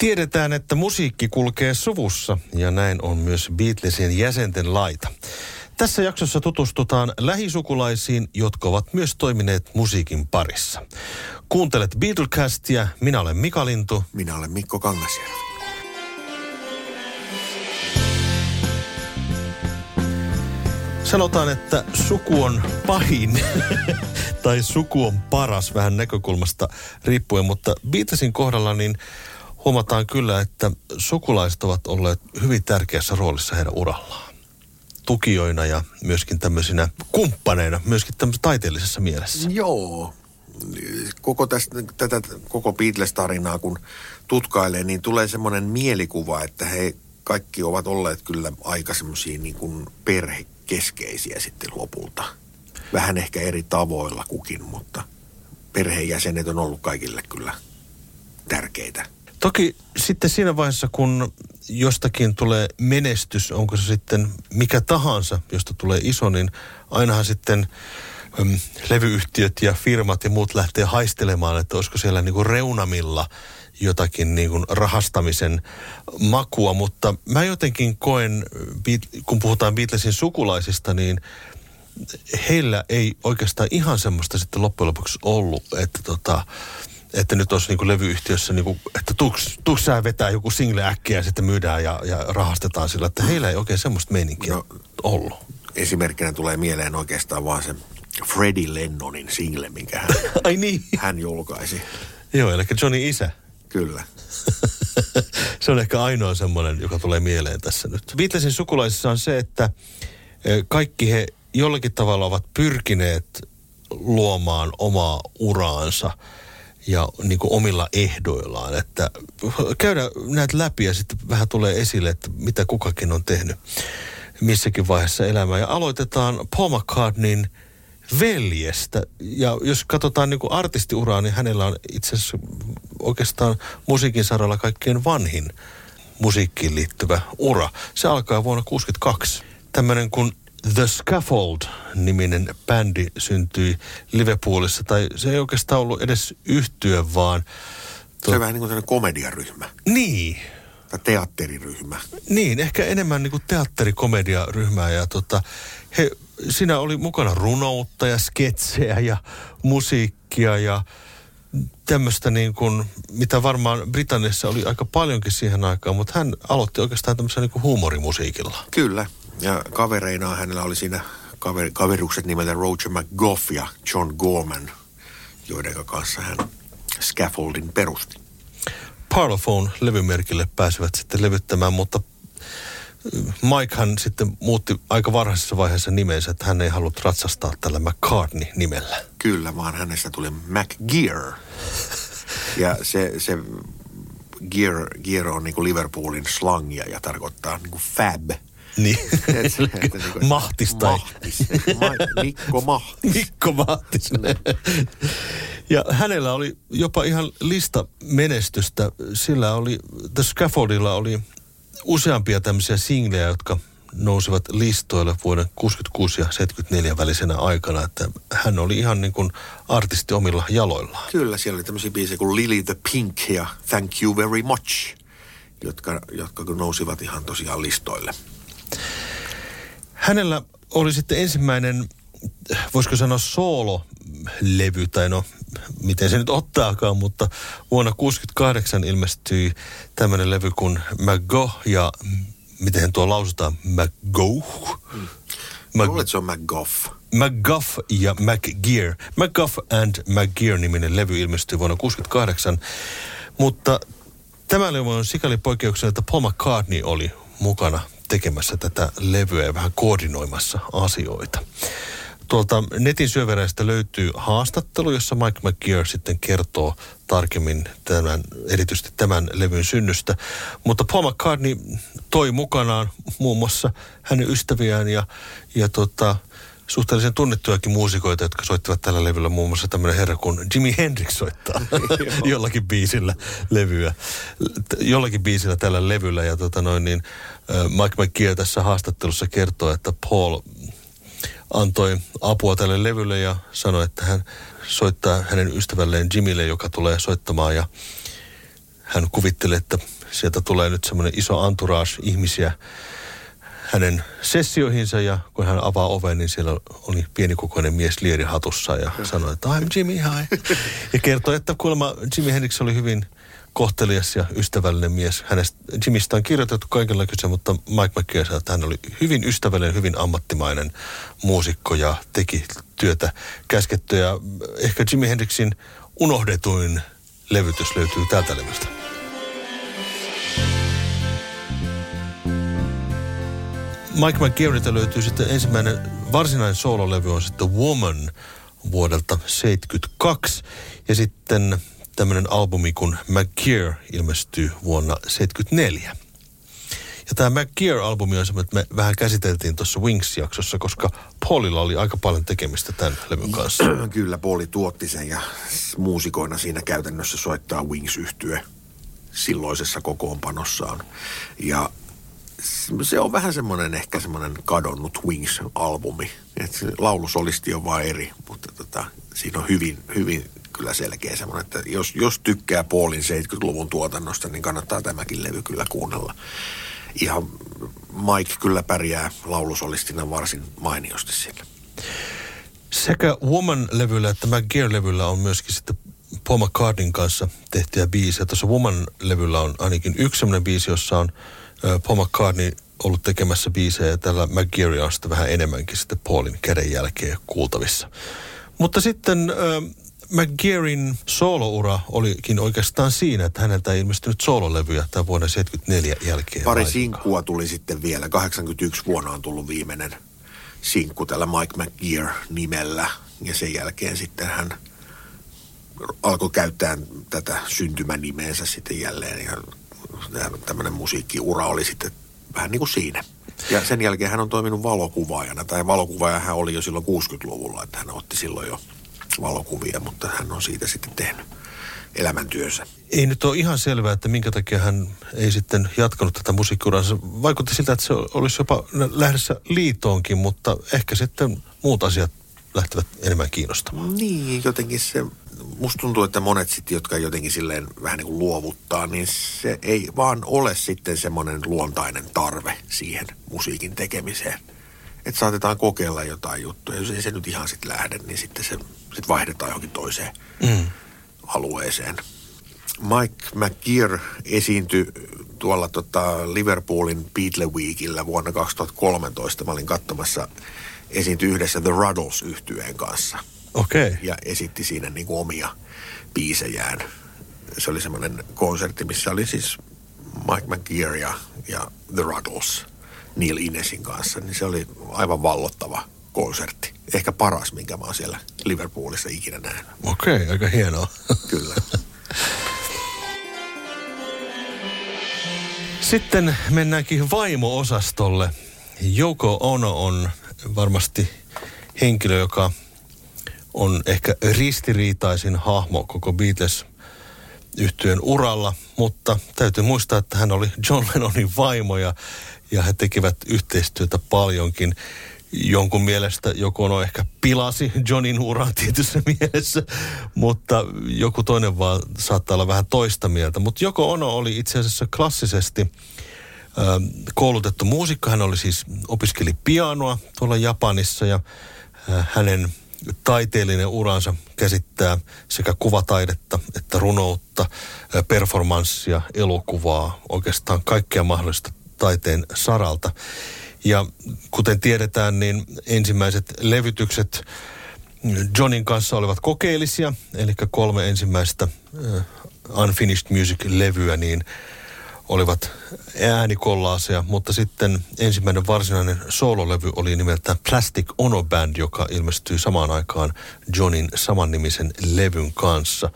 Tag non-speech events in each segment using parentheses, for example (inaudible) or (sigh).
Tiedetään, että musiikki kulkee suvussa ja näin on myös Beatlesin jäsenten laita. Tässä jaksossa tutustutaan lähisukulaisiin, jotka ovat myös toimineet musiikin parissa. Kuuntelet Beatlecastia, minä olen Mika Lintu. Minä olen Mikko Kangasjärvi. Sanotaan, että suku on pahin tai suku on paras vähän näkökulmasta riippuen, mutta Beatlesin kohdalla niin huomataan kyllä, että sukulaiset ovat olleet hyvin tärkeässä roolissa heidän urallaan. Tukijoina ja myöskin tämmöisinä kumppaneina, myöskin tämmöisessä taiteellisessa mielessä. Joo. Koko tästä, tätä koko Beatles-tarinaa kun tutkailee, niin tulee semmoinen mielikuva, että he kaikki ovat olleet kyllä aika semmoisia niin kuin perhekeskeisiä sitten lopulta. Vähän ehkä eri tavoilla kukin, mutta perheenjäsenet on ollut kaikille kyllä tärkeitä. Toki sitten siinä vaiheessa, kun jostakin tulee menestys, onko se sitten mikä tahansa, josta tulee iso, niin ainahan sitten äm, levyyhtiöt ja firmat ja muut lähtee haistelemaan, että olisiko siellä niinku reunamilla jotakin niin kuin rahastamisen makua, mutta mä jotenkin koen, kun puhutaan Beatlesin sukulaisista, niin heillä ei oikeastaan ihan semmoista sitten loppujen lopuksi ollut, että tota, että nyt olisi niin levyyhtiössä, niin kuin, että tuuks, tuuks sä vetää joku single äkkiä ja sitten myydään ja, ja rahastetaan sillä, että heillä ei oikein semmoista meininkiä no, ollut. Esimerkkinä tulee mieleen oikeastaan vaan se Freddie Lennonin single, minkä hän, (laughs) Ai niin. hän julkaisi. Joo, eli Johnny Isä. Kyllä. (laughs) se on ehkä ainoa semmoinen, joka tulee mieleen tässä nyt. Beatlesin sukulaisissa on se, että e, kaikki he jollakin tavalla ovat pyrkineet luomaan omaa uraansa – ja niin kuin omilla ehdoillaan. Että käydä näitä läpi ja sitten vähän tulee esille, että mitä kukakin on tehnyt missäkin vaiheessa elämää. Ja aloitetaan Paul McCartneyn veljestä. Ja jos katsotaan niin kuin artistiuraa, niin hänellä on itse asiassa oikeastaan musiikin saralla kaikkein vanhin musiikkiin liittyvä ura. Se alkaa vuonna 1962. Tämmöinen kuin The Scaffold-niminen bändi syntyi Liverpoolissa, tai se ei oikeastaan ollut edes yhtyö, vaan... Se on vähän niin kuin komediaryhmä. Niin. Tai teatteriryhmä. Niin, ehkä enemmän niin kuin teatterikomediaryhmää, ja tota, he, siinä oli mukana runoutta ja sketsejä ja musiikkia ja tämmöistä niin kuin, mitä varmaan Britanniassa oli aika paljonkin siihen aikaan, mutta hän aloitti oikeastaan tämmöisen niin kuin huumorimusiikilla. Kyllä, ja kavereinaan hänellä oli siinä kaver, kaverukset nimeltä Roger McGough ja John Gorman, joiden kanssa hän Scaffoldin perusti. Parlophone-levymerkille pääsivät sitten levyttämään, mutta äh, Mikehan sitten muutti aika varhaisessa vaiheessa nimensä, että hän ei halunnut ratsastaa tällä McCartney-nimellä. Kyllä, vaan hänestä tuli McGear. Ja se, se gear, gear on niin kuin Liverpoolin slangia ja tarkoittaa niin kuin fab – niin. Et, et, niin mahtis tai... Mahtis. Mikko Mahtis. Mikko Mahtis. ja hänellä oli jopa ihan lista menestystä. Sillä oli, The Scaffoldilla oli useampia tämmöisiä singlejä, jotka nousivat listoille vuoden 66 ja 74 välisenä aikana, että hän oli ihan niin kuin artisti omilla jaloillaan. Kyllä, siellä oli tämmöisiä biisejä kuin Lily the Pink ja Thank You Very Much, jotka, jotka nousivat ihan tosiaan listoille. Hänellä oli sitten ensimmäinen, voisiko sanoa soololevy, tai no miten se nyt ottaakaan, mutta vuonna 1968 ilmestyi tämmöinen levy kuin McGo ja miten tuo lausutaan, McGo? Mm. Mag- se on McGough. McGuff ja McGear. McGuff and McGear-niminen levy ilmestyi vuonna 1968, mutta tämä levy on sikäli poikkeuksellinen, että Paul McCartney oli mukana tekemässä tätä levyä ja vähän koordinoimassa asioita. Tuolta netin syövereistä löytyy haastattelu, jossa Mike McGear sitten kertoo tarkemmin tämän, erityisesti tämän levyn synnystä. Mutta Paul McCartney toi mukanaan muun muassa hänen ystäviään ja, ja tota, suhteellisen tunnettujakin muusikoita, jotka soittivat tällä levyllä. Muun muassa tämmöinen herra kuin Jimi Hendrix soittaa (laughs) jollakin biisillä levyä. Jollakin biisillä tällä levyllä. Ja tota noin, niin Mike McGear tässä haastattelussa kertoo, että Paul antoi apua tälle levylle ja sanoi, että hän soittaa hänen ystävälleen Jimille, joka tulee soittamaan. Ja hän kuvitteli, että sieltä tulee nyt semmoinen iso entourage ihmisiä hänen sessioihinsa. Ja kun hän avaa oven, niin siellä oli pienikokoinen mies lierihatussa ja sanoi, että I'm Jimmy, hi. (laughs) Ja kertoi, että kuulemma Jimmy Hendrix oli hyvin kohtelias ja ystävällinen mies. Hänestä, Jimmistä on kirjoitettu kaikenlaisia, mutta Mike McKeer sanoi, että hän oli hyvin ystävällinen, hyvin ammattimainen muusikko ja teki työtä käskettyä. Ehkä Jimmy Hendrixin unohdetuin levytys löytyy täältä levystä. Mike McGarrett'a löytyy sitten ensimmäinen varsinainen soololevy on sitten Woman vuodelta 72 ja sitten tämmöinen albumi kuin McGear ilmestyy vuonna 74. Ja tämä McGear-albumi on semmoinen, että me vähän käsiteltiin tuossa Wings-jaksossa, koska Paulilla oli aika paljon tekemistä tämän levyn kanssa. (clears throat) Kyllä, Pauli tuotti sen ja muusikoina siinä käytännössä soittaa wings yhtye silloisessa kokoonpanossaan. Ja se on vähän semmoinen ehkä semmoinen kadonnut Wings-albumi. Laulusolisti on vaan eri, mutta tota, siinä on hyvin, hyvin kyllä selkeä semmoinen, että jos, jos tykkää Paulin 70-luvun tuotannosta, niin kannattaa tämäkin levy kyllä kuunnella. Ihan Mike kyllä pärjää laulusolistina varsin mainiosti siellä. Sekä Woman-levyllä että McGear-levyllä on myöskin sitten Paul McCartneyn kanssa tehtyjä biisejä. Tuossa Woman-levyllä on ainakin yksi sellainen biisi, jossa on Paul McCartney ollut tekemässä biisejä tällä McGeary on sitten vähän enemmänkin sitten Paulin käden jälkeen kuultavissa. Mutta sitten äh, McGearin sooloura olikin oikeastaan siinä, että häneltä ei ilmestynyt soololevyjä tämän vuoden 74 jälkeen. Pari laittaa. sinkkua tuli sitten vielä. 81 vuonna on tullut viimeinen sinkku tällä Mike McGear nimellä. Ja sen jälkeen sitten hän alkoi käyttää tätä syntymänimeensä sitten jälleen. Ja tämmöinen musiikkiura oli sitten vähän niin kuin siinä. Ja sen jälkeen hän on toiminut valokuvaajana, tai valokuvaaja hän oli jo silloin 60-luvulla, että hän otti silloin jo valokuvia, mutta hän on siitä sitten tehnyt elämäntyönsä. Ei nyt ole ihan selvää, että minkä takia hän ei sitten jatkanut tätä musiikkiuransa. Vaikutti siltä, että se olisi jopa lähdössä liitoonkin, mutta ehkä sitten muut asiat lähtevät enemmän kiinnostamaan. Niin, jotenkin se musta tuntuu, että monet sitten, jotka jotenkin silleen vähän niin kuin luovuttaa, niin se ei vaan ole sitten semmoinen luontainen tarve siihen musiikin tekemiseen. Että saatetaan kokeilla jotain juttuja. Jos ei se nyt ihan sitten lähde, niin sitten se sit vaihdetaan johonkin toiseen mm. alueeseen. Mike McGear esiintyi tuolla tota Liverpoolin Beatle Weekillä vuonna 2013. Mä olin katsomassa esiintyi yhdessä The Ruddles yhtyeen kanssa – Okay. Ja esitti siinä niin kuin omia biisejään. Se oli semmoinen konsertti, missä oli siis Mike McGear ja, ja The Ruddles Neil Inesin kanssa. Niin se oli aivan vallottava konsertti. Ehkä paras, minkä mä oon siellä Liverpoolissa ikinä nähnyt. Okei, okay, aika hienoa. Kyllä. Sitten mennäänkin vaimo-osastolle. Joko Ono on varmasti henkilö, joka on ehkä ristiriitaisin hahmo koko Beatles yhtyön uralla, mutta täytyy muistaa, että hän oli John Lennonin vaimo ja, ja he tekivät yhteistyötä paljonkin. Jonkun mielestä joku on ehkä pilasi Johnin uran (laughs) tietyssä mielessä, mutta joku toinen vaan saattaa olla vähän toista mieltä. Mutta Joko Ono oli itse asiassa klassisesti ö, koulutettu muusikko. Hän oli siis, opiskeli pianoa tuolla Japanissa ja ö, hänen taiteellinen uransa käsittää sekä kuvataidetta että runoutta, performanssia, elokuvaa, oikeastaan kaikkea mahdollista taiteen saralta. Ja kuten tiedetään, niin ensimmäiset levytykset Johnin kanssa olivat kokeellisia, eli kolme ensimmäistä Unfinished Music-levyä, niin olivat äänikollaaseja, mutta sitten ensimmäinen varsinainen soololevy oli nimeltään Plastic Ono Band, joka ilmestyi samaan aikaan Johnin samannimisen levyn kanssa.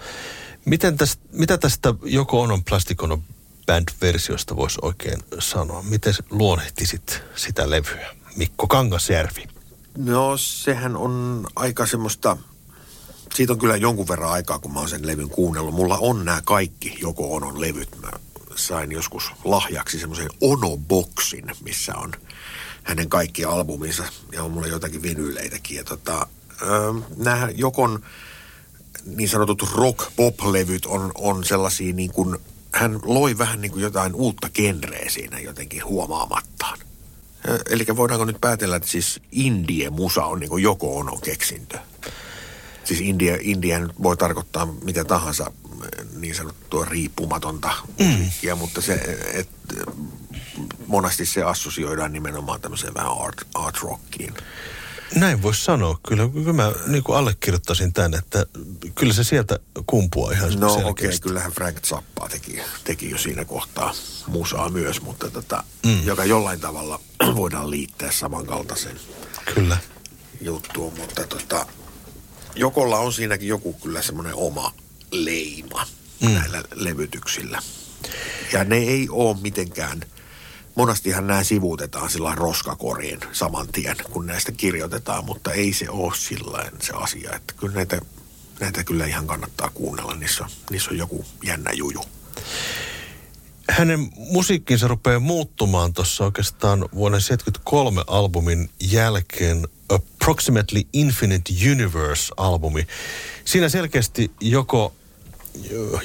Miten tästä, mitä tästä Joko Onon Plastic Ono Band-versiosta voisi oikein sanoa? Miten luonnehtisit sitä levyä? Mikko Kangasjärvi. No sehän on aika semmoista, siitä on kyllä jonkun verran aikaa, kun mä oon sen levyn kuunnellut. Mulla on nämä kaikki Joko Onon levyt. Mä sain joskus lahjaksi semmoisen Ono-boksin, missä on hänen kaikki albuminsa ja on mulla jotakin vinyyleitäkin. Ja tota, nämä Jokon niin sanotut rock-pop-levyt on, on sellaisia niin kuin hän loi vähän niin kuin jotain uutta genreä siinä jotenkin huomaamattaan. Eli voidaanko nyt päätellä, että siis indie-musa on niin kuin joko on keksintö? Siis India, India nyt voi tarkoittaa mitä tahansa niin sanottua riippumatonta mm. musiikkia, mutta se, et, monasti se assosioidaan nimenomaan tämmöiseen vähän art, art rockiin. Näin voisi sanoa. Kyllä, kyllä mä niin kuin allekirjoittaisin tämän, että kyllä se sieltä kumpuaa ihan No okei, okay, kyllähän Frank Zappa teki, teki jo siinä kohtaa musaa myös, mutta tota, mm. joka jollain tavalla (clears throat) voidaan liittää samankaltaisen kyllä. juttuun. Mutta tota, Jokolla on siinäkin joku kyllä semmoinen oma leima mm. näillä levytyksillä. Ja ne ei ole mitenkään – monastihan nämä sivuutetaan sillä roskakoriin saman tien, kun näistä kirjoitetaan, mutta ei se ole sillä se asia, että kyllä näitä, näitä kyllä ihan kannattaa kuunnella, niissä on, niissä on joku jännä juju. Hänen musiikkinsa rupeaa muuttumaan tuossa oikeastaan vuoden 1973 albumin jälkeen Approximately Infinite Universe-albumi. Siinä selkeästi joko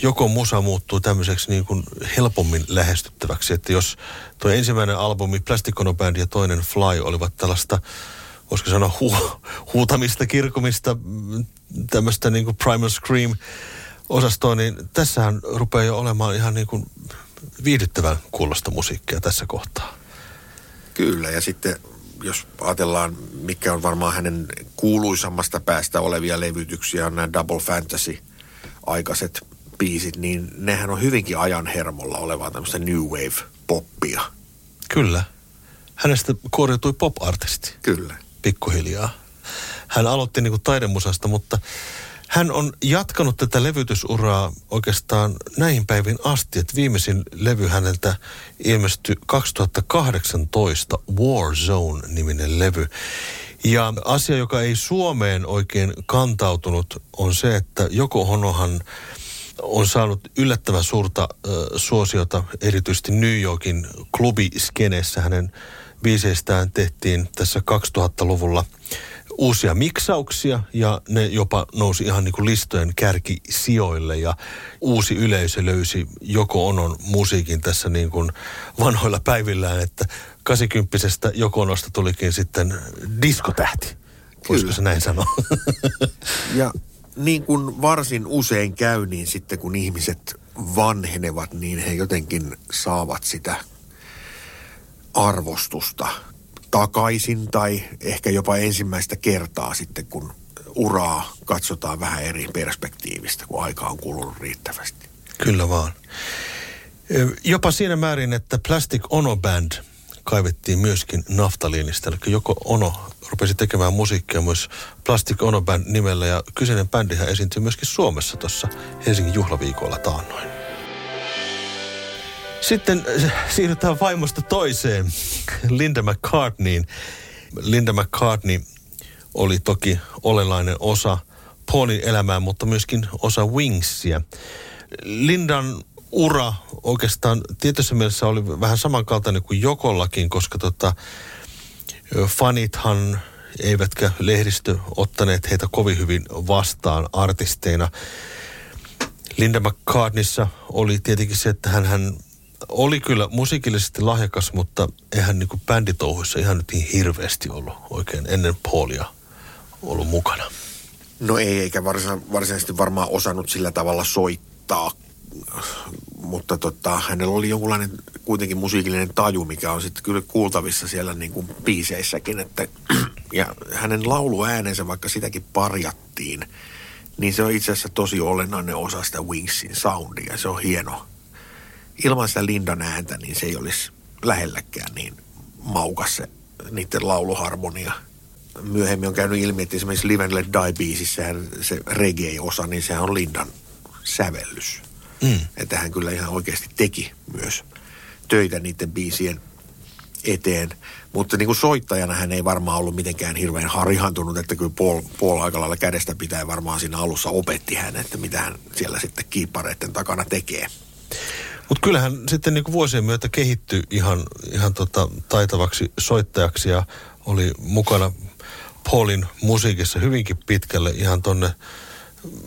joko musa muuttuu tämmöiseksi niin kuin helpommin lähestyttäväksi. Että jos tuo ensimmäinen albumi Plastic Ono Band ja toinen Fly olivat tällaista, voisiko sanoa hu- huutamista, kirkumista, tämmöistä niin kuin Primal Scream osastoa, niin tässähän rupeaa jo olemaan ihan niin kuin viihdyttävän kuulosta musiikkia tässä kohtaa. Kyllä, ja sitten jos ajatellaan, mikä on varmaan hänen kuuluisammasta päästä olevia levytyksiä, on nämä Double Fantasy – aikaiset biisit, niin nehän on hyvinkin ajan hermolla olevaa tämmöistä new wave poppia. Kyllä. Hänestä kuoriutui pop-artisti. Kyllä. Pikkuhiljaa. Hän aloitti niin kuin taidemusasta, mutta hän on jatkanut tätä levytysuraa oikeastaan näihin päivin asti, että viimeisin levy häneltä ilmestyi 2018 War Zone-niminen levy. Ja asia, joka ei Suomeen oikein kantautunut, on se, että Joko Honohan on saanut yllättävän suurta äh, suosiota, erityisesti New Yorkin klubiskeneessä. Hänen biiseistään tehtiin tässä 2000-luvulla uusia miksauksia ja ne jopa nousi ihan niin kuin listojen kärkisijoille ja uusi yleisö löysi Joko Onon musiikin tässä niin kuin vanhoilla päivillään, että 80 Jokonosta tulikin sitten diskotähti. Voisiko se näin sanoa? (laughs) ja niin kuin varsin usein käy, niin sitten kun ihmiset vanhenevat, niin he jotenkin saavat sitä arvostusta takaisin tai ehkä jopa ensimmäistä kertaa sitten, kun uraa katsotaan vähän eri perspektiivistä, kun aika on kulunut riittävästi. Kyllä vaan. Jopa siinä määrin, että Plastic Ono Band kaivettiin myöskin naftaliinista. Eli joko Ono rupesi tekemään musiikkia myös Plastic Ono Band nimellä ja kyseinen bändihän esiintyi myöskin Suomessa tuossa Helsingin juhlaviikolla taannoin. Sitten äh, siirrytään vaimosta toiseen, (laughs) Linda McCartneyin. Linda McCartney oli toki olennainen osa Paulin elämää, mutta myöskin osa Wingsia. Lindan ura oikeastaan tietyssä mielessä oli vähän samankaltainen kuin Jokollakin, koska tota, fanithan eivätkä lehdistö ottaneet heitä kovin hyvin vastaan artisteina. Linda McCartneyssa oli tietenkin se, että hän, hän oli kyllä musiikillisesti lahjakas, mutta eihän niin kuin bänditouhuissa ihan nyt niin hirveästi ollut oikein ennen Paulia ollut mukana. No ei, eikä varsinaisesti varmaan osannut sillä tavalla soittaa mutta tota, hänellä oli jonkunlainen kuitenkin musiikillinen taju, mikä on sitten kyllä kuultavissa siellä niin kuin biiseissäkin. Että, (clears throat) ja hänen lauluäänensä, vaikka sitäkin parjattiin, niin se on itse asiassa tosi olennainen osa sitä Wingsin soundia. Se on hieno. Ilman sitä Lindan ääntä, niin se ei olisi lähelläkään niin maukas se niiden lauluharmonia. Myöhemmin on käynyt ilmi, että esimerkiksi Live and Let Die-biisissä se reggae-osa, niin se on Lindan sävellys. Mm. Että hän kyllä ihan oikeasti teki myös töitä niiden biisien eteen. Mutta niin kuin soittajana hän ei varmaan ollut mitenkään hirveän harihantunut, että kyllä Paul, Paul aika lailla kädestä pitää varmaan siinä alussa opetti hän, että mitä hän siellä sitten kiippareiden takana tekee. Mutta kyllähän sitten niin kuin vuosien myötä kehittyi ihan, ihan tota taitavaksi soittajaksi ja oli mukana Paulin musiikissa hyvinkin pitkälle ihan tonne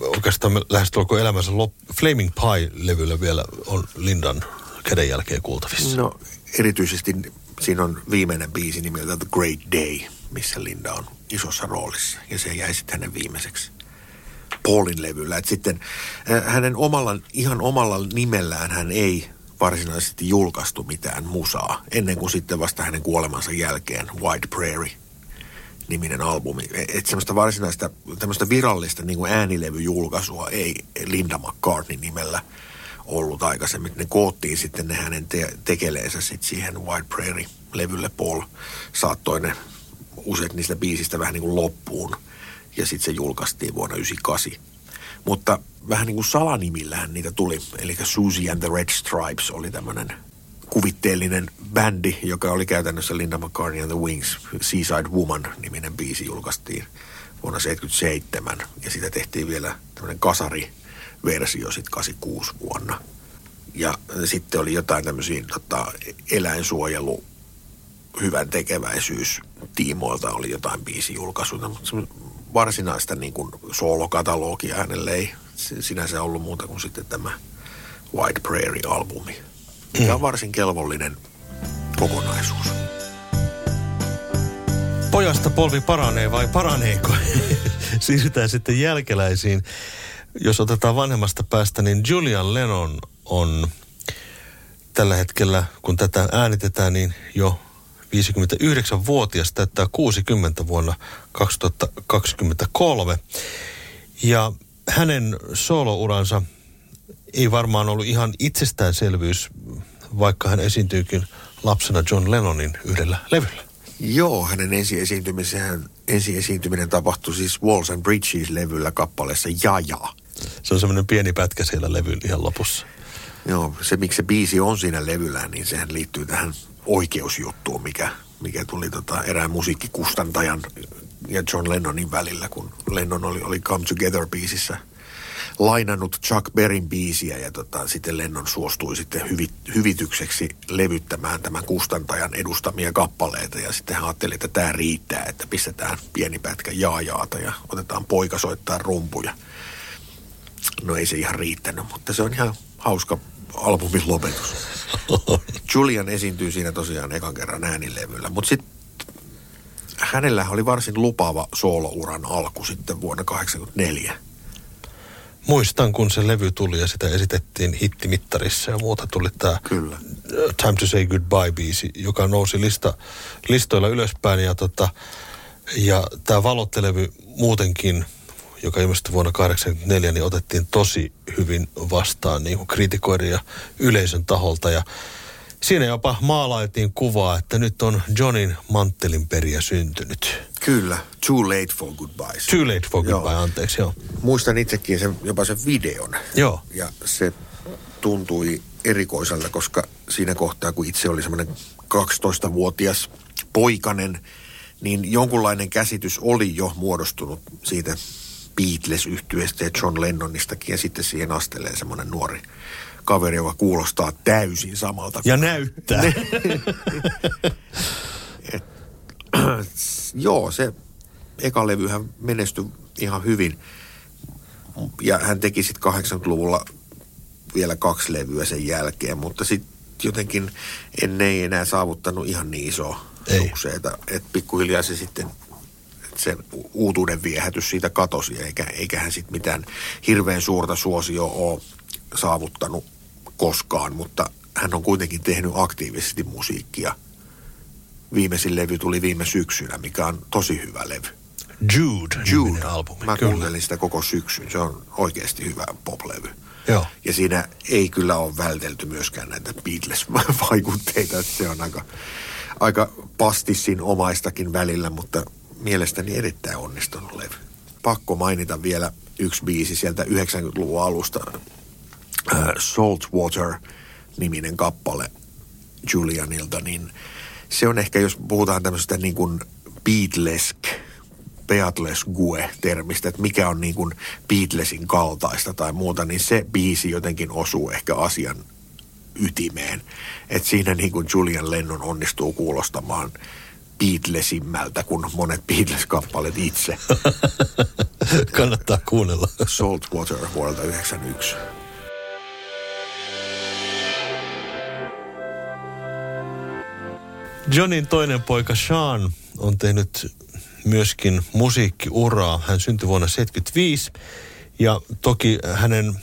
oikeastaan lähestulkoon elämänsä lop, Flaming Pie-levyllä vielä on Lindan kädenjälkeen kuultavissa. No erityisesti siinä on viimeinen biisi nimeltä The Great Day, missä Linda on isossa roolissa. Ja se jäi sitten hänen viimeiseksi Paulin levyllä. Et sitten äh, hänen omalla, ihan omalla nimellään hän ei varsinaisesti julkaistu mitään musaa, ennen kuin sitten vasta hänen kuolemansa jälkeen White Prairie niminen albumi. Että semmoista varsinaista, tämmöistä virallista niin äänilevyjulkaisua ei Linda McCartney nimellä ollut aikaisemmin. Ne koottiin sitten ne hänen te- tekeleensä sitten siihen White Prairie-levylle. Paul saattoi ne useat niistä biisistä vähän niin kuin loppuun ja sitten se julkaistiin vuonna 1998. Mutta vähän niin kuin salanimillähän niitä tuli. Eli Susie and the Red Stripes oli tämmöinen kuvitteellinen bändi, joka oli käytännössä Linda McCartney and the Wings. Seaside Woman-niminen biisi julkaistiin vuonna 1977. Ja sitä tehtiin vielä tämmöinen kasari-versio sitten 86 vuonna. Ja sitten oli jotain tämmöisiä tota, eläinsuojelu hyvän tekeväisyys tiimoilta oli jotain biisijulkaisuja, mutta varsinaista niin kuin hänelle ei sinänsä ollut muuta kuin sitten tämä White Prairie-albumi, mm. varsin kelvollinen kokonaisuus. Pojasta polvi paranee vai paraneeko? (laughs) Siirrytään sitten jälkeläisiin. Jos otetaan vanhemmasta päästä, niin Julian Lennon on tällä hetkellä, kun tätä äänitetään, niin jo 59-vuotias täyttää 60 vuonna 2023. Ja hänen soolouransa ei varmaan ollut ihan itsestäänselvyys, vaikka hän esiintyykin lapsena John Lennonin yhdellä levyllä. Joo, hänen ensi esiintymisen, ensi esiintyminen tapahtui siis Walls and Bridges-levyllä kappaleessa Jaja. Se on semmoinen pieni pätkä siellä levyn ihan lopussa. Joo, se miksi se biisi on siinä levyllä, niin sehän liittyy tähän oikeusjuttuun, mikä, mikä tuli tota erään musiikkikustantajan ja John Lennonin välillä, kun Lennon oli, oli Come Together-biisissä lainannut Chuck Berryn biisiä ja tota, sitten Lennon suostui sitten hyvi, hyvitykseksi levyttämään tämän kustantajan edustamia kappaleita ja sitten hän ajatteli, että tämä riittää, että pistetään pieni pätkä jaajaata ja otetaan poika soittaa rumpuja. No ei se ihan riittänyt, mutta se on ihan hauska albumin lopetus. (laughs) Julian esiintyy siinä tosiaan ekan kerran äänilevyllä, mutta sitten hänellä oli varsin lupaava soolouran alku sitten vuonna 1984. Muistan, kun se levy tuli ja sitä esitettiin hittimittarissa ja muuta tuli tämä Kyllä. Time to Say Goodbye-biisi, joka nousi lista, listoilla ylöspäin ja, tota, ja tämä valottelevy muutenkin – joka ilmestyi vuonna 1984, niin otettiin tosi hyvin vastaan niin kuin kritikoiden ja yleisön taholta. Ja siinä jopa maalaitiin kuvaa, että nyt on Johnin manttelin periä syntynyt. Kyllä, Too Late for Goodbye. Too Late for Goodbye, joo. anteeksi, joo. Muistan itsekin sen, jopa sen videon. Joo. Ja se tuntui erikoiselta, koska siinä kohtaa, kun itse oli semmoinen 12-vuotias poikanen, niin jonkunlainen käsitys oli jo muodostunut siitä beatles yhtyeestä ja John Lennonistakin ja sitten siihen astelee semmoinen nuori kaveri, joka kuulostaa täysin samalta. Ja näyttää. (laughs) Et, (clears throat) joo, se eka levyhän menestyi ihan hyvin. Ja hän teki sitten 80-luvulla vielä kaksi levyä sen jälkeen, mutta sitten jotenkin en ei enää saavuttanut ihan niin isoa sukseita. Että pikkuhiljaa se sitten sen uutuuden viehätys siitä katosi, eikä, eikä hän sitten mitään hirveän suurta suosio ole saavuttanut koskaan, mutta hän on kuitenkin tehnyt aktiivisesti musiikkia. Viimeisin levy tuli viime syksynä, mikä on tosi hyvä levy. Jude, Jude. albumi. Mä kuuntelin sitä koko syksyn. Se on oikeasti hyvä poplevy. Joo. Ja siinä ei kyllä ole vältelty myöskään näitä Beatles-vaikutteita. Se on aika, aika pastissin omaistakin välillä, mutta mielestäni erittäin onnistunut levy. Pakko mainita vielä yksi biisi sieltä 90-luvun alusta. Äh, Saltwater-niminen kappale Julianilta, niin se on ehkä, jos puhutaan tämmöisestä niin kuin Beatlesk, Beatles Gue-termistä, että mikä on niin kuin Beatlesin kaltaista tai muuta, niin se biisi jotenkin osuu ehkä asian ytimeen. Että siinä niin kuin Julian Lennon onnistuu kuulostamaan – Beatlesimmältä kuin monet Beatles-kappaleet itse. (laughs) Kannattaa kuunnella. Saltwater vuodelta 1991. Johnin toinen poika Sean on tehnyt myöskin musiikkiuraa. Hän syntyi vuonna 1975 ja toki hänen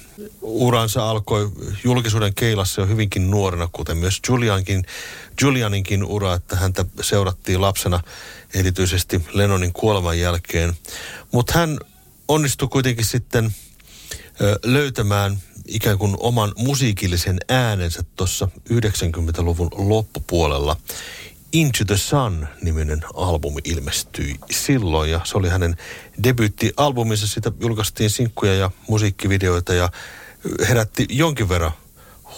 uransa alkoi julkisuuden keilassa jo hyvinkin nuorena, kuten myös Juliankin, Julianinkin ura, että häntä seurattiin lapsena erityisesti Lennonin kuoleman jälkeen. Mutta hän onnistui kuitenkin sitten löytämään ikään kuin oman musiikillisen äänensä tuossa 90-luvun loppupuolella. Into the Sun-niminen albumi ilmestyi silloin ja se oli hänen debyyttialbuminsa. Sitä julkaistiin sinkkuja ja musiikkivideoita ja herätti jonkin verran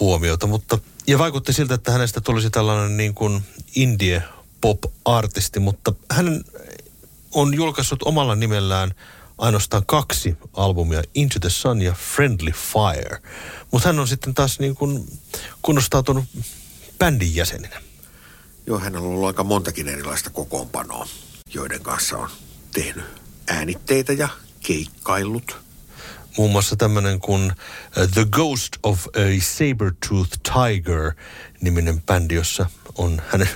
huomiota, mutta ja vaikutti siltä, että hänestä tulisi tällainen niin kuin indie pop-artisti, mutta hän on julkaissut omalla nimellään ainoastaan kaksi albumia, Into the Sun ja Friendly Fire. Mutta hän on sitten taas niin kuin kunnostautunut bändin jäsenenä. Joo, hän on ollut aika montakin erilaista kokoonpanoa, joiden kanssa on tehnyt äänitteitä ja keikkaillut. Muun muassa tämmöinen kuin uh, The Ghost of a Saber-Tooth Tiger niminen bändi, jossa on hänen,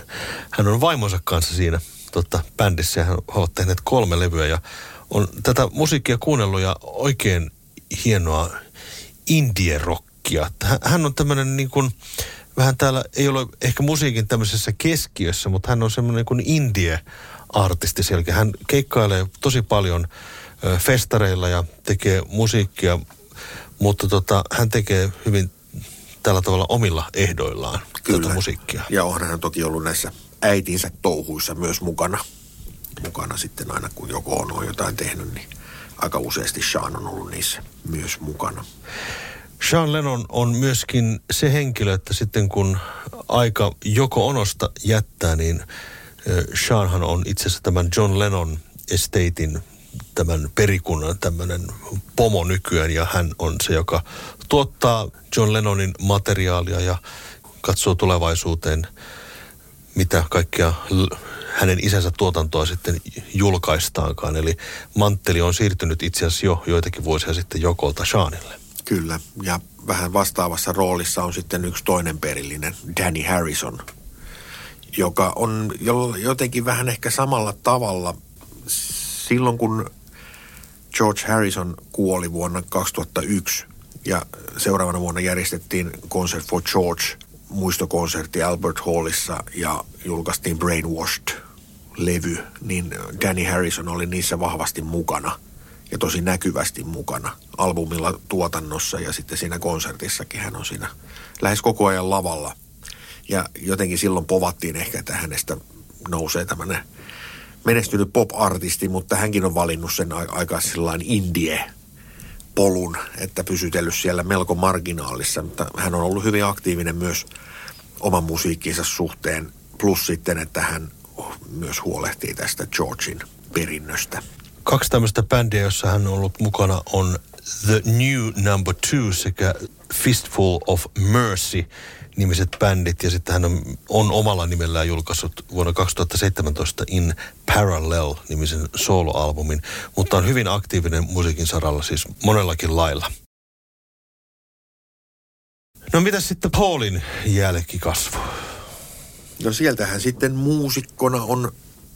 hän on vaimonsa kanssa siinä tota, bändissä hän ovat tehneet kolme levyä ja on tätä musiikkia kuunnellut ja oikein hienoa indie-rockia. Hän on tämmöinen niin kuin, vähän täällä, ei ole ehkä musiikin tämmöisessä keskiössä, mutta hän on semmoinen kuin indie-artisti selkeä. Hän keikkailee tosi paljon festareilla ja tekee musiikkia, mutta tota, hän tekee hyvin tällä tavalla omilla ehdoillaan Kyllä. tätä musiikkia. Ja onhan hän toki ollut näissä äitinsä touhuissa myös mukana. Mukana sitten aina, kun joko on jotain tehnyt, niin aika useasti Sean on ollut niissä myös mukana. Sean Lennon on myöskin se henkilö, että sitten kun aika joko onosta jättää, niin Seanhan on itse asiassa tämän John Lennon Estatein tämän perikunnan tämmöinen pomo nykyään ja hän on se, joka tuottaa John Lennonin materiaalia ja katsoo tulevaisuuteen, mitä kaikkea hänen isänsä tuotantoa sitten julkaistaankaan. Eli mantteli on siirtynyt itse asiassa jo joitakin vuosia sitten Jokolta Seanille. Kyllä, ja vähän vastaavassa roolissa on sitten yksi toinen perillinen, Danny Harrison, joka on jotenkin vähän ehkä samalla tavalla. Silloin kun George Harrison kuoli vuonna 2001 ja seuraavana vuonna järjestettiin Concert for George muistokonsertti Albert Hallissa ja julkaistiin Brainwashed-levy, niin Danny Harrison oli niissä vahvasti mukana ja tosi näkyvästi mukana albumilla tuotannossa ja sitten siinä konsertissakin hän on siinä lähes koko ajan lavalla. Ja jotenkin silloin povattiin ehkä, että hänestä nousee tämmöinen menestynyt pop-artisti, mutta hänkin on valinnut sen aika sellainen indie polun, että pysytellyt siellä melko marginaalissa, mutta hän on ollut hyvin aktiivinen myös oman musiikkinsa suhteen, plus sitten, että hän myös huolehtii tästä Georgin perinnöstä. Kaksi tämmöistä bändiä, jossa hän on ollut mukana, on The New Number Two sekä Fistful of Mercy nimiset bändit ja sitten hän on, on omalla nimellään julkaissut vuonna 2017 In Parallel-nimisen soloalbumin, mutta on hyvin aktiivinen musiikin saralla siis monellakin lailla. No mitä sitten Paulin jälkikasvu? No sieltähän sitten muusikkona on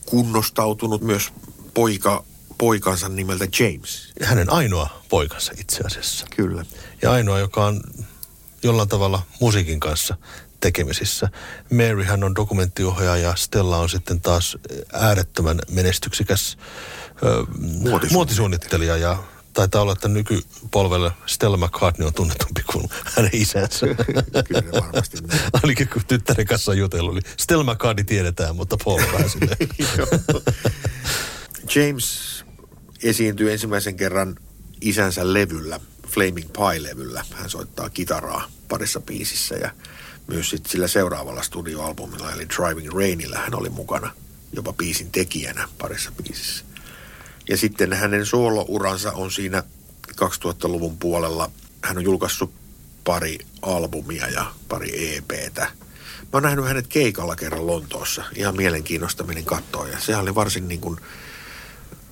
kunnostautunut myös poika, poikansa nimeltä James. Hänen ainoa poikansa itse asiassa. Kyllä. Ja ainoa, joka on jollain tavalla musiikin kanssa tekemisissä. Maryhän on dokumenttiohjaaja ja Stella on sitten taas äärettömän menestyksikäs ö, muotisuunnittelija ja taitaa olla, että nykypolvelle Stella McCartney on tunnetumpi kuin hänen isänsä. (laughs) Kyllä varmasti Ainakin kun tyttären kanssa on jutellut, niin Stella McCartney tiedetään, mutta Paul (laughs) vähän James esiintyy ensimmäisen kerran isänsä levyllä Flaming Pie-levyllä. Hän soittaa kitaraa parissa biisissä ja myös sit sillä seuraavalla studioalbumilla eli Driving Rainilla hän oli mukana jopa biisin tekijänä parissa biisissä. Ja sitten hänen soolouransa on siinä 2000-luvun puolella. Hän on julkaissut pari albumia ja pari EPtä. Mä oon nähnyt hänet keikalla kerran Lontoossa. Ihan mielenkiinnosta menin kattoon. Ja sehän oli varsin niin kuin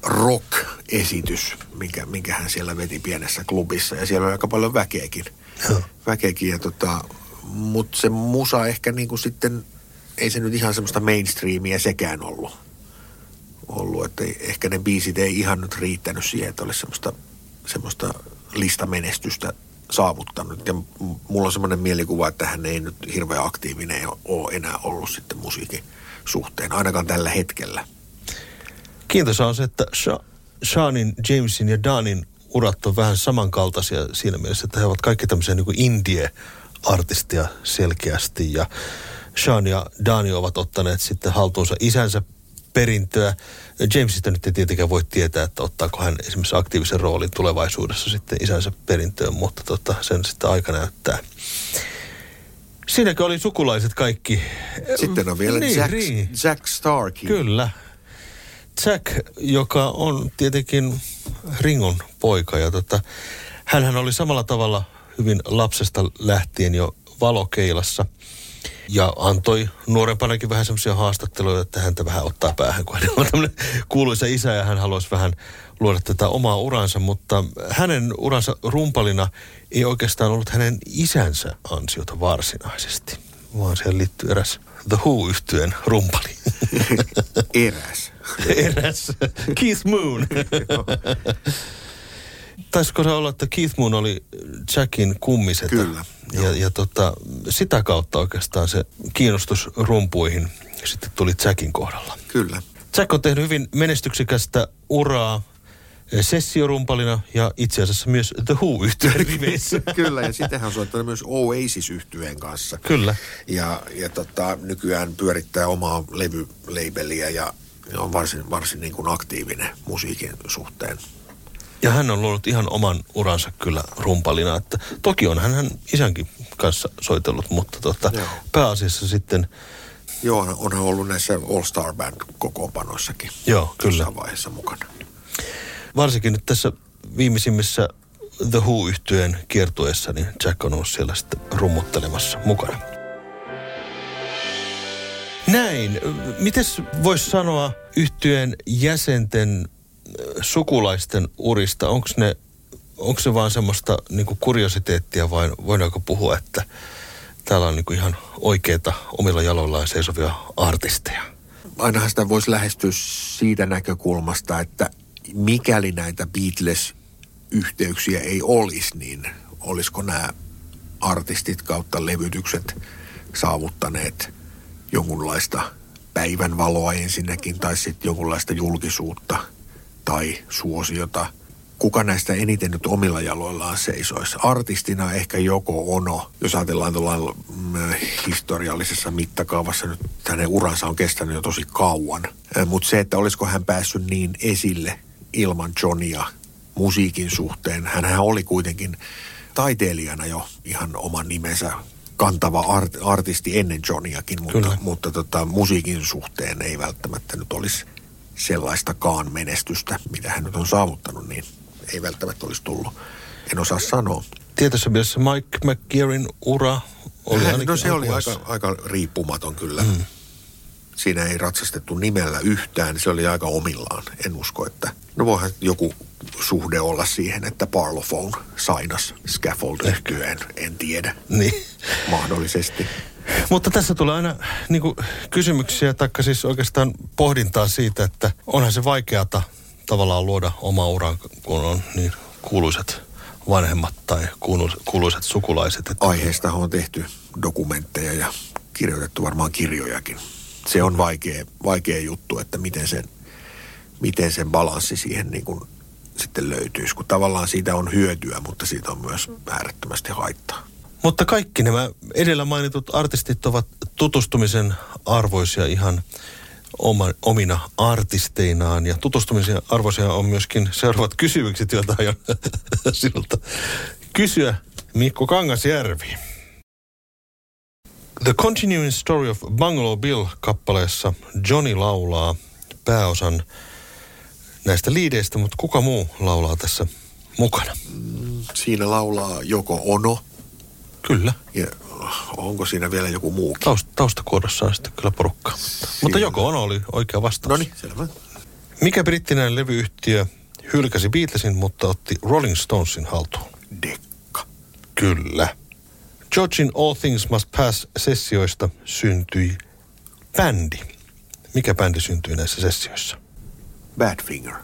rock-esitys, minkä, minkä hän siellä veti pienessä klubissa. Ja siellä oli aika paljon väkeäkin. Joo. Väkeäkin ja tota, mutta se musa ehkä niin kuin sitten, ei se nyt ihan semmoista mainstreamia sekään ollut. ollut että ehkä ne biisit ei ihan nyt riittänyt siihen, että olisi semmoista, semmoista listamenestystä saavuttanut. Ja mulla on semmoinen mielikuva, että hän ei nyt hirveän aktiivinen ole enää ollut sitten musiikin suhteen, ainakaan tällä hetkellä. Kiintoisa on se, että Sha- Seanin, Jamesin ja Danin urat on vähän samankaltaisia siinä mielessä, että he ovat kaikki tämmöisiä niin indie-artistia selkeästi. Ja Sean ja Dani ovat ottaneet sitten haltuunsa isänsä perintöä. Jamesista nyt ei tietenkään voi tietää, että ottaako hän esimerkiksi aktiivisen roolin tulevaisuudessa sitten isänsä perintöön, mutta tota, sen sitten aika näyttää. Siinäkö oli sukulaiset kaikki? Sitten on vielä niin, Jack, niin. Jack Starkey. Kyllä. Jack, joka on tietenkin Ringon poika ja tota, hänhän oli samalla tavalla hyvin lapsesta lähtien jo valokeilassa ja antoi nuorempanakin vähän semmoisia haastatteluja, että häntä vähän ottaa päähän, kun hän on tämmöinen kuuluisa isä ja hän haluaisi vähän luoda tätä omaa uransa, mutta hänen uransa rumpalina ei oikeastaan ollut hänen isänsä ansiota varsinaisesti, vaan siihen liittyy eräs The who yhtyeen rumpali. (laughs) Eräs. (laughs) Eräs Keith Moon. (laughs) Taisiko se olla, että Keith Moon oli Jackin kummisetä? Kyllä, Ja, joo. ja tota, sitä kautta oikeastaan se kiinnostus rumpuihin sitten tuli Jackin kohdalla. Kyllä. Jack on tehnyt hyvin menestyksekästä uraa sessiorumpalina ja itse asiassa myös The who yhtyeen (laughs) riveissä. Kyllä, ja sitten hän on soittanut myös oasis yhtyeen kanssa. Kyllä. Ja, ja tota, nykyään pyörittää omaa levyleibeliä ja on varsin, varsin niin kuin aktiivinen musiikin suhteen. Ja hän on luonut ihan oman uransa kyllä rumpalina. Että toki on hän, hän isänkin kanssa soitellut, mutta tota, Joo. pääasiassa sitten, Joo, onhan ollut näissä All Star Band kokoonpanoissakin. Joo, kyllä. Vaiheessa mukana. varsinkin nyt tässä viimeisimmissä The who yhtyeen kiertueessa, niin Jack on ollut siellä sitten rummuttelemassa mukana. Näin. Mites voisi sanoa yhtyeen jäsenten äh, sukulaisten urista? Onko ne, onko se vaan semmoista niinku kuriositeettia vai voidaanko puhua, että täällä on niinku ihan oikeita omilla jaloillaan seisovia artisteja? Ainahan sitä voisi lähestyä siitä näkökulmasta, että mikäli näitä Beatles-yhteyksiä ei olisi, niin olisiko nämä artistit kautta levytykset saavuttaneet jonkunlaista päivänvaloa ensinnäkin tai sitten jonkunlaista julkisuutta tai suosiota. Kuka näistä eniten nyt omilla jaloillaan seisoisi? Artistina ehkä joko Ono, jos ajatellaan tuolla mm, historiallisessa mittakaavassa nyt hänen uransa on kestänyt jo tosi kauan. Mutta se, että olisiko hän päässyt niin esille ilman Johnia musiikin suhteen. Hänhän oli kuitenkin taiteilijana jo ihan oman nimensä kantava art, artisti ennen Johniakin, mutta, Kyllä. mutta tota, musiikin suhteen ei välttämättä nyt olisi sellaistakaan menestystä, mitä hän nyt on saavuttanut, niin ei välttämättä olisi tullut. En osaa sanoa. Tietyssä mielessä Mike McGearin ura oli Hän- no se oli aika, aika riippumaton kyllä. Mm. Siinä ei ratsastettu nimellä yhtään, se oli aika omillaan. En usko, että... No voihan joku suhde olla siihen, että Parlophone sainas scaffold yhtyeen, en tiedä. Niin. Mahdollisesti. Mutta tässä tulee aina niin kuin, kysymyksiä, taikka siis oikeastaan pohdintaa siitä, että onhan se vaikeata tavallaan luoda oma ura, kun on niin kuuluisat vanhemmat tai kuulu- kuuluisat sukulaiset. Että, Aiheesta on tehty dokumentteja ja kirjoitettu varmaan kirjojakin. Se on vaikea, vaikea juttu, että miten sen, miten sen balanssi siihen niin kuin sitten löytyisi. Kun tavallaan siitä on hyötyä, mutta siitä on myös äärettömästi haittaa. mutta kaikki nämä edellä mainitut artistit ovat tutustumisen arvoisia ihan oma, omina artisteinaan. Ja tutustumisen arvoisia on myöskin seuraavat kysymykset, joita aion (laughs) sinulta kysyä. Mikko Kangasjärvi. The Continuing Story of Bungalow Bill-kappaleessa Johnny laulaa pääosan näistä liideistä, mutta kuka muu laulaa tässä mukana? Siinä laulaa joko Ono, Kyllä. Ja onko siinä vielä joku muukin? Taust, taustakuodossa on sitten kyllä porukka. Mutta, mutta joko on oli oikea vastaus. No niin, selvä. Mikä brittinäinen levyyhtiö hylkäsi Beatlesin, mutta otti Rolling Stonesin haltuun? Dekka. Kyllä. Georgin All Things Must Pass-sessioista syntyi bändi. Mikä bändi syntyi näissä sessioissa? Badfinger.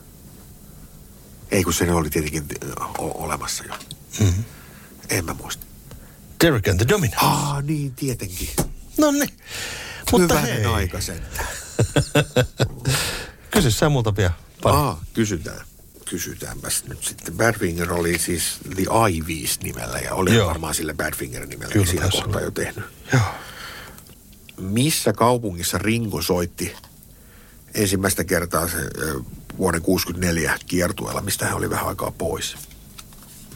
Ei kun se oli tietenkin o- olemassa jo. Mm-hmm. En mä muista. Derek and the Dominos. Ah, niin tietenkin. No niin. Mutta Hyvänen hei, aika sentään. (laughs) kysy sä multa vielä pari. Ah, kysytään. Kysytäänpäs nyt sitten. Badfinger oli siis The Ivies nimellä ja oli Joo. varmaan sillä Badfinger nimellä Kyllä siinä kohtaa jo tehnyt. Joo. Missä kaupungissa Ringo soitti ensimmäistä kertaa se vuoden 64 kiertueella, mistä hän oli vähän aikaa pois?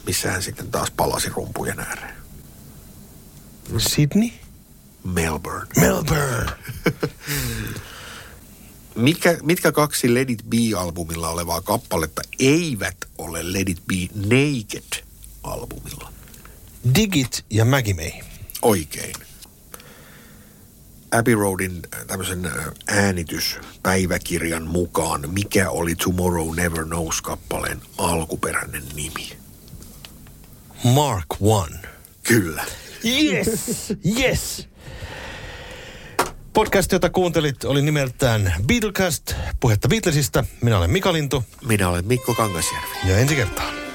Missä hän sitten taas palasi rumpujen ääreen? Sydney? Melbourne. Melbourne. (laughs) Mitkä, mitkä kaksi Let It Be-albumilla olevaa kappaletta eivät ole Let It Be Naked-albumilla? Digit ja Maggie May. Oikein. Abbey Roadin äh, tämmöisen äh, äänityspäiväkirjan mukaan, mikä oli Tomorrow Never Knows-kappaleen alkuperäinen nimi? Mark One. Kyllä. Yes, yes. Podcast, jota kuuntelit, oli nimeltään Beatlecast, puhetta Beatlesista. Minä olen Mika Lintu Minä olen Mikko Kangasjärvi. ja ensi kertaan.